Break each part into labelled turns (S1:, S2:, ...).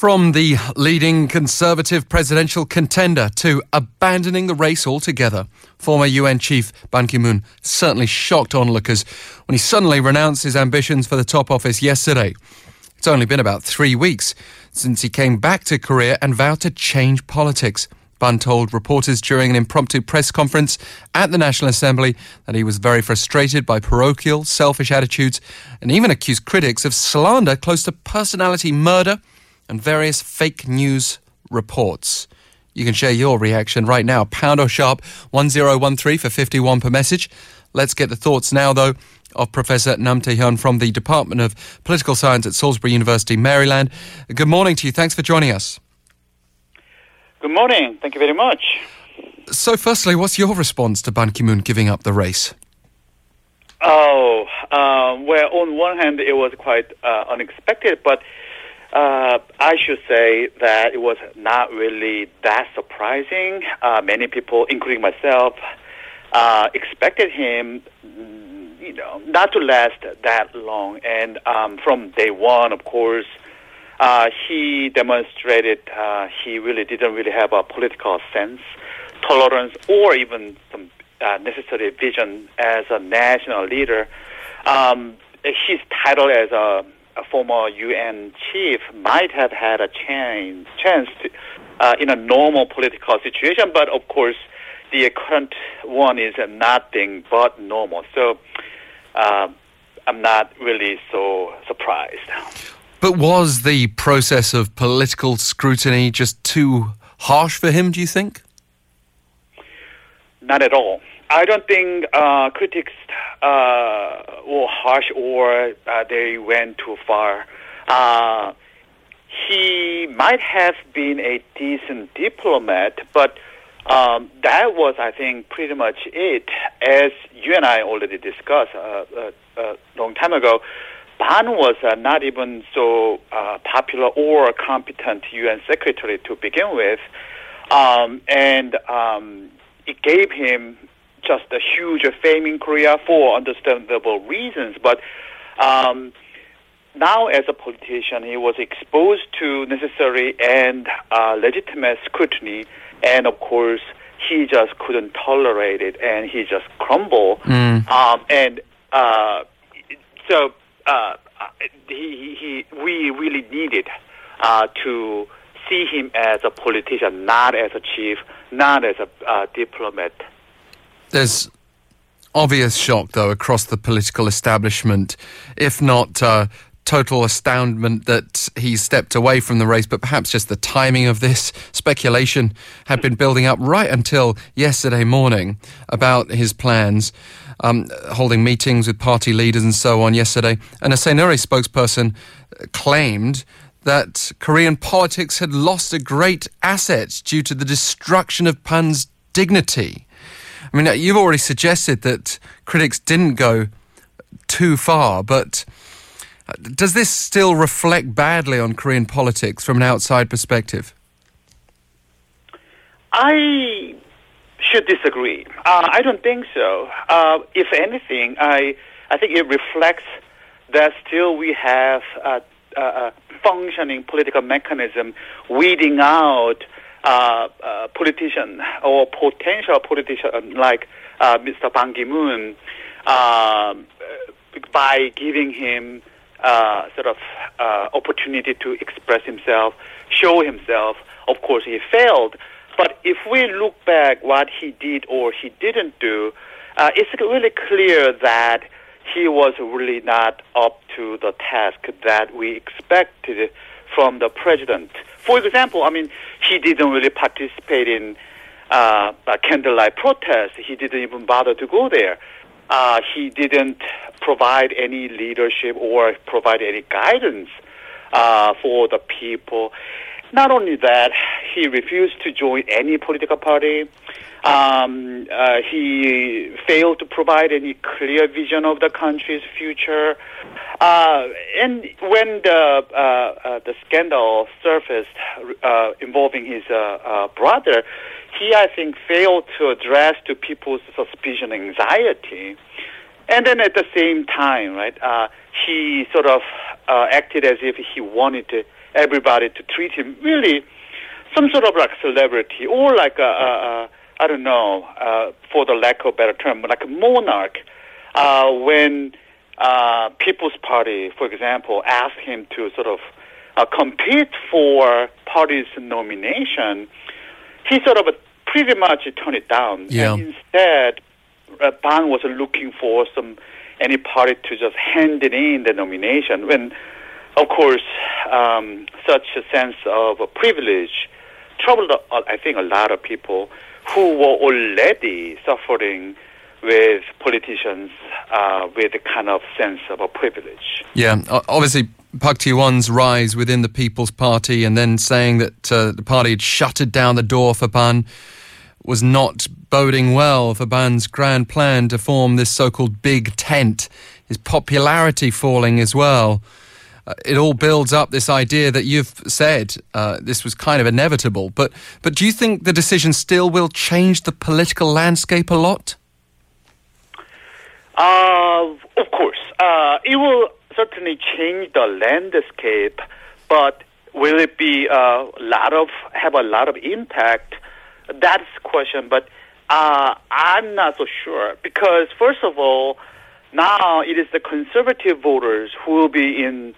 S1: From the leading conservative presidential contender to abandoning the race altogether, former UN chief Ban Ki moon certainly shocked onlookers when he suddenly renounced his ambitions for the top office yesterday. It's only been about three weeks since he came back to Korea and vowed to change politics. Ban told reporters during an impromptu press conference at the National Assembly that he was very frustrated by parochial, selfish attitudes and even accused critics of slander close to personality murder and various fake news reports. You can share your reaction right now. Pound or sharp 1013 for 51 per message. Let's get the thoughts now, though, of Professor Nam Tae Hyun from the Department of Political Science at Salisbury University, Maryland. Good morning to you. Thanks for joining us.
S2: Good morning. Thank you very much.
S1: So, firstly, what's your response to Ban Ki moon giving up the race?
S2: Oh, uh, well, on one hand, it was quite uh, unexpected, but uh, I should say that it was not really that surprising. Uh, many people, including myself, uh, expected him, you know, not to last that long. And um, from day one, of course, uh, he demonstrated uh, he really didn't really have a political sense, tolerance, or even some uh, necessary vision as a national leader. Um, his title as a former UN chief might have had a chance, chance to, uh, in a normal political situation, but of course, the current one is nothing but normal. So uh, I'm not really so surprised.
S1: But was the process of political scrutiny just too harsh for him, do you think?
S2: Not at all. I don't think uh, critics uh, were harsh or uh, they went too far. Uh, he might have been a decent diplomat, but um, that was, I think, pretty much it. As you and I already discussed uh, uh, a long time ago, Ban was uh, not even so uh, popular or competent UN secretary to begin with, um, and um, it gave him just a huge fame in Korea for understandable reasons. But um, now, as a politician, he was exposed to necessary and uh, legitimate scrutiny, and of course, he just couldn't tolerate it, and he just crumbled. Mm. Um, and uh, so, uh, he, he, we really needed uh, to see him as a politician, not as a chief, not as a uh, diplomat.
S1: There's obvious shock, though, across the political establishment, if not uh, total astoundment that he stepped away from the race, but perhaps just the timing of this speculation had been building up right until yesterday morning about his plans. Um, holding meetings with party leaders and so on yesterday. And a Saenuri spokesperson claimed that Korean politics had lost a great asset due to the destruction of Ban's dignity. I mean, you've already suggested that critics didn't go too far, but uh, does this still reflect badly on Korean politics from an outside perspective?
S2: I should disagree. Uh, I don't think so. Uh, if anything, I I think it reflects that still we have a, a functioning political mechanism weeding out uh, uh, politician or potential politician like uh, Mr. Ban Ki-moon um, by giving him uh, sort of uh, opportunity to express himself, show himself. Of course, he failed. But if we look back what he did or he didn't do, uh, it's really clear that he was really not up to the task that we expected from the president. For example, I mean, he didn't really participate in uh, candlelight protest. He didn't even bother to go there. Uh, he didn't provide any leadership or provide any guidance uh, for the people. Not only that, he refused to join any political party. Um, uh, he failed to provide any clear vision of the country's future. Uh, and when the uh, uh the scandal surfaced uh, involving his uh, brother, he I think failed to address to people's suspicion, anxiety, and then at the same time, right, he sort of acted as if he wanted to everybody to treat him really some sort of like celebrity or like a, a, a I don't know, uh, for the lack of a better term, like a monarch. Uh, when uh, People's Party, for example, asked him to sort of uh, compete for party's nomination, he sort of pretty much turned it down.
S1: Yeah.
S2: And instead, uh, Ban was looking for some any party to just hand it in the nomination. When, of course, um, such a sense of privilege troubled, uh, I think, a lot of people who were already suffering with politicians uh, with a kind of sense of a privilege.
S1: Yeah, obviously Park Ji-won's rise within the People's Party and then saying that uh, the party had shuttered down the door for Ban was not boding well for Ban's grand plan to form this so-called big tent. His popularity falling as well. Uh, it all builds up this idea that you've said uh, this was kind of inevitable. But but do you think the decision still will change the political landscape a lot?
S2: Uh, of course, uh, it will certainly change the landscape, but will it be a lot of have a lot of impact? That's the question. But uh, I'm not so sure because first of all, now it is the conservative voters who will be in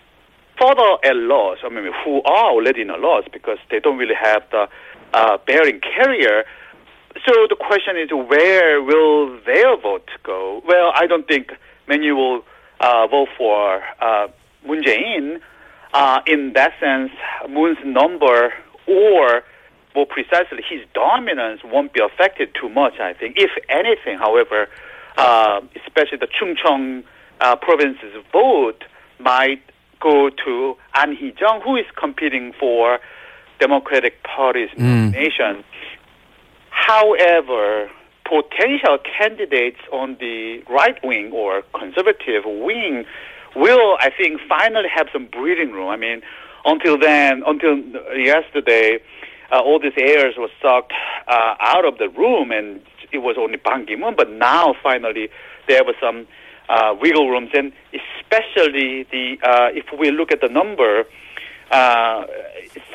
S2: further at loss. I mean, who are already in a loss because they don't really have the uh, bearing carrier. So the question is, where will their vote go? Well, I don't think many will uh, vote for uh, Moon Jae-in. Uh, in that sense, Moon's number or more precisely, his dominance won't be affected too much, I think. If anything, however, uh, especially the Chungcheong uh, province's vote might go to An Hee-jung, who is competing for Democratic Party's mm. nomination. However, potential candidates on the right wing or conservative wing will, I think, finally have some breathing room. I mean, until then, until yesterday, uh, all these airs were sucked uh, out of the room, and it was only Ban Ki-moon. But now, finally, there was some uh, wiggle rooms, and especially the uh, if we look at the number, uh,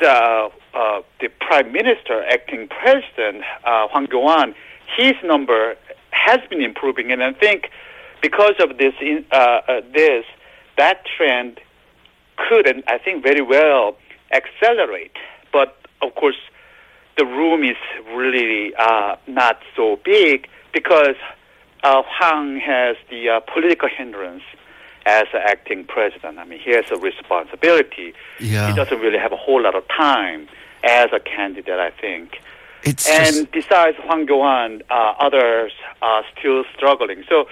S2: uh, uh, the prime minister, acting president uh, Hwang Kyo-ahn, his number has been improving, and I think because of this, in, uh, uh, this that trend could, and I think very well, accelerate. But of course, the room is really uh, not so big because uh, Hwang has the uh, political hindrance as acting president. I mean, he has a responsibility.
S1: Yeah.
S2: He doesn't really have a whole lot of time as a candidate, I think.
S1: It's
S2: and
S1: just...
S2: besides Hwang Kyo-ahn, uh, others are still struggling. So,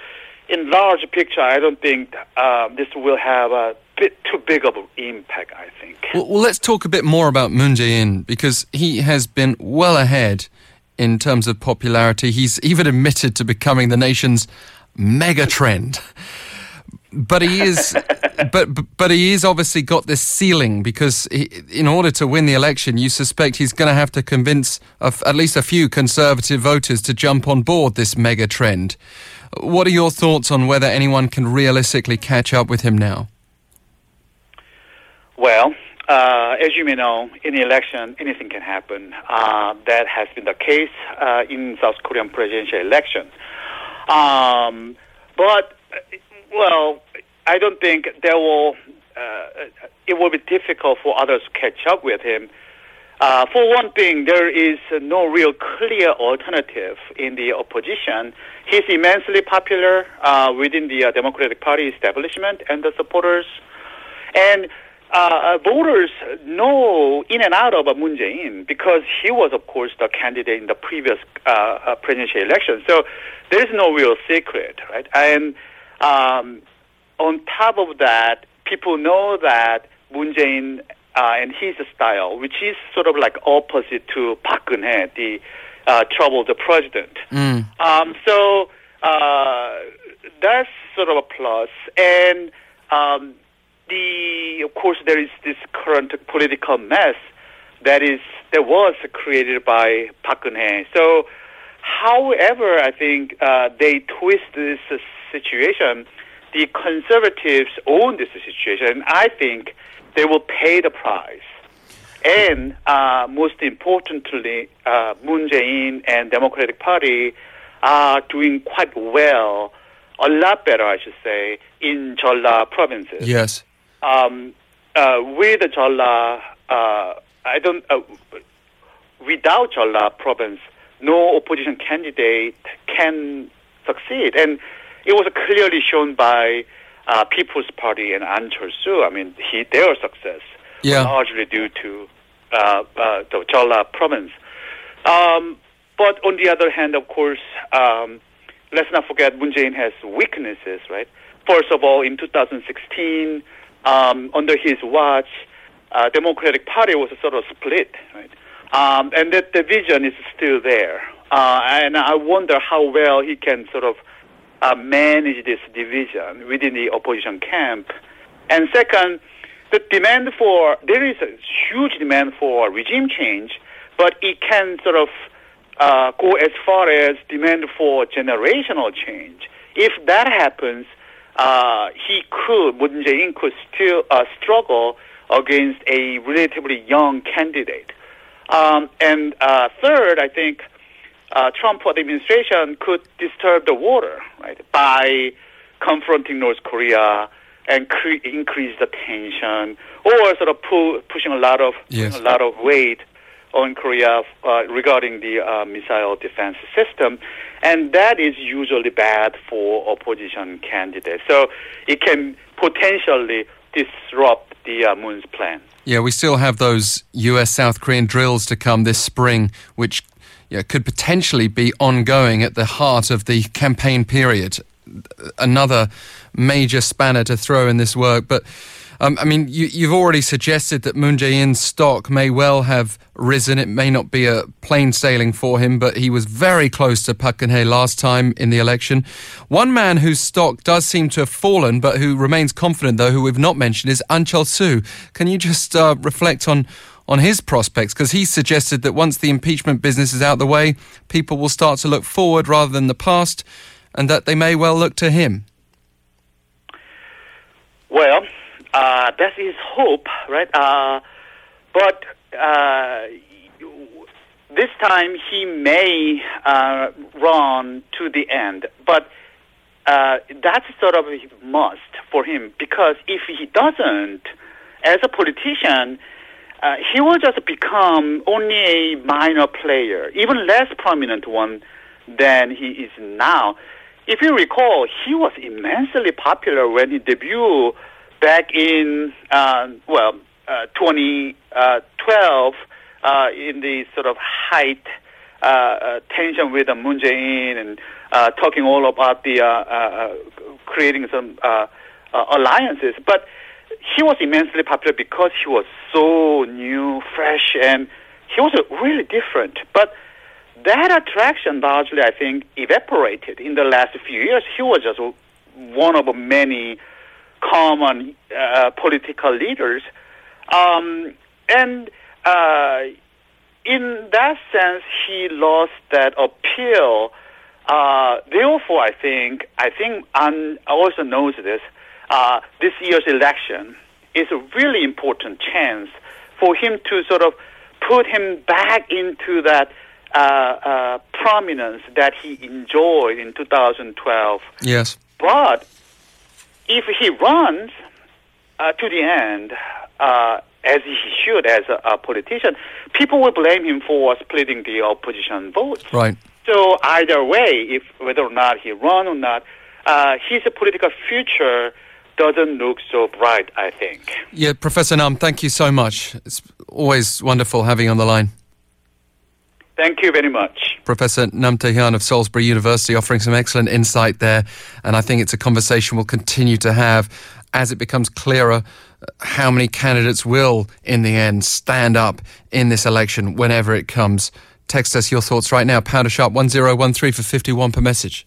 S2: in large picture, I don't think uh, this will have a bit too big of an impact. I think.
S1: Well, well, let's talk a bit more about Moon Jae-in because he has been well ahead in terms of popularity. He's even admitted to becoming the nation's mega trend. But he is, but but he is obviously got this ceiling because he, in order to win the election, you suspect he's going to have to convince at least a few conservative voters to jump on board this mega trend. What are your thoughts on whether anyone can realistically catch up with him now?
S2: Well, uh, as you may know, in the election, anything can happen. Uh, that has been the case uh, in South Korean presidential elections. Um, but, well, I don't think there will. Uh, it will be difficult for others to catch up with him. Uh, for one thing, there is no real clear alternative in the opposition. He's immensely popular uh, within the Democratic Party establishment and the supporters. And uh, uh, voters know in and out of Moon Jae-in because he was, of course, the candidate in the previous uh, uh, presidential election. So there is no real secret, right? And um, on top of that, people know that Moon Jae-in uh, and his style, which is sort of like opposite to Park Geun-hye, the uh, troubled president.
S1: Mm.
S2: Um, so that's sort of a plus. And um, the of course there is this current political mess that is that was created by Park Geun-hye. So, however, I think uh, they twist this uh, situation. The conservatives own this situation, and I think they will pay the price and uh, most importantly, uh, Moon Jae-in and Democratic Party are doing quite well, a lot better, I should say, in Jeolla provinces.
S1: Yes.
S2: Um, uh, with Jeolla, uh, I don't. Uh, without Jeolla province, no opposition candidate can succeed, and it was clearly shown by uh, People's Party and An Chol-soo. I mean, he, their success
S1: Yeah.
S2: largely due to uh, uh, the Jeolla province. Um, but on the other hand, of course, um, let's not forget Moon Jae-in has weaknesses, right? First of all, in 2016, um, under his watch, uh, Democratic Party was sort of split, right? Um, and that division is still there. Uh, and I wonder how well he can sort of uh, manage this division within the opposition camp. And second, the demand for there is a huge demand for regime change, but it can sort of uh, go as far as demand for generational change. If that happens, uh, he could Moon Jae-in could still uh, struggle against a relatively young candidate. Um, and uh, third, I think uh, Trump administration could disturb the water, right, by confronting North Korea and cre- increase the tension, or sort of pu- pushing a lot of
S1: Yes.
S2: a lot of weight on Korea uh, regarding the uh, missile defense system, and that is usually bad for opposition candidates. So it can potentially disrupt the uh, Moon's plan.
S1: Yeah, we still have those US South Korean drills to come this spring, which yeah, could potentially be ongoing at the heart of the campaign period. Another major spanner to throw in this work. But um, I mean, you, you've already suggested that Moon Jae-in's stock may well have risen. It may not be a plain sailing for him, but he was very close to Park Geun-hye last time in the election. One man whose stock does seem to have fallen, but who remains confident, though, who we've not mentioned, is An Chol-soo. Can you just uh, reflect on on his prospects? Because he suggested that once the impeachment business is out the way, people will start to look forward rather than the past, and that they may well look to him.
S2: Well, uh, that's his hope, right? Uh, but uh, this time he may uh, run to the end, but uh, that's sort of a must for him because if he doesn't, as a politician, uh, he will just become only a minor player, even less prominent one than he is now. If you recall, he was immensely popular when he debuted back in uh, well uh, 2012 uh, in the sort of height uh, uh, tension with uh, Moon Jae-in and uh, talking all about the uh, uh, uh, creating some uh, uh, alliances, but he was immensely popular because he was so new, fresh, and he was uh, really different. But that attraction largely, I think, evaporated in the last few years. He was just one of many common uh, political leaders, um, and uh, in that sense, he lost that appeal. Uh, therefore, I think I think An also knows this. Uh, this year's election is a really important chance for him to sort of put him back into that uh, uh, prominence that he enjoyed in 2012.
S1: Yes.
S2: But if he runs uh, to the end, uh, as he should as a, a politician, people will blame him for splitting the opposition votes.
S1: Right.
S2: So either way, if whether or not he run or not, uh, his political future doesn't look so bright. I think.
S1: Yeah, Professor Nam, thank you so much. It's always wonderful having you on the line.
S2: Thank you very much.
S1: Professor Nam Tae-hyun of Salisbury University offering some excellent insight there. And I think it's a conversation we'll continue to have as it becomes clearer uh, how many candidates will, in the end, stand up in this election whenever it comes. Text us your thoughts right now, pounder sharp 1013 for 51 per message.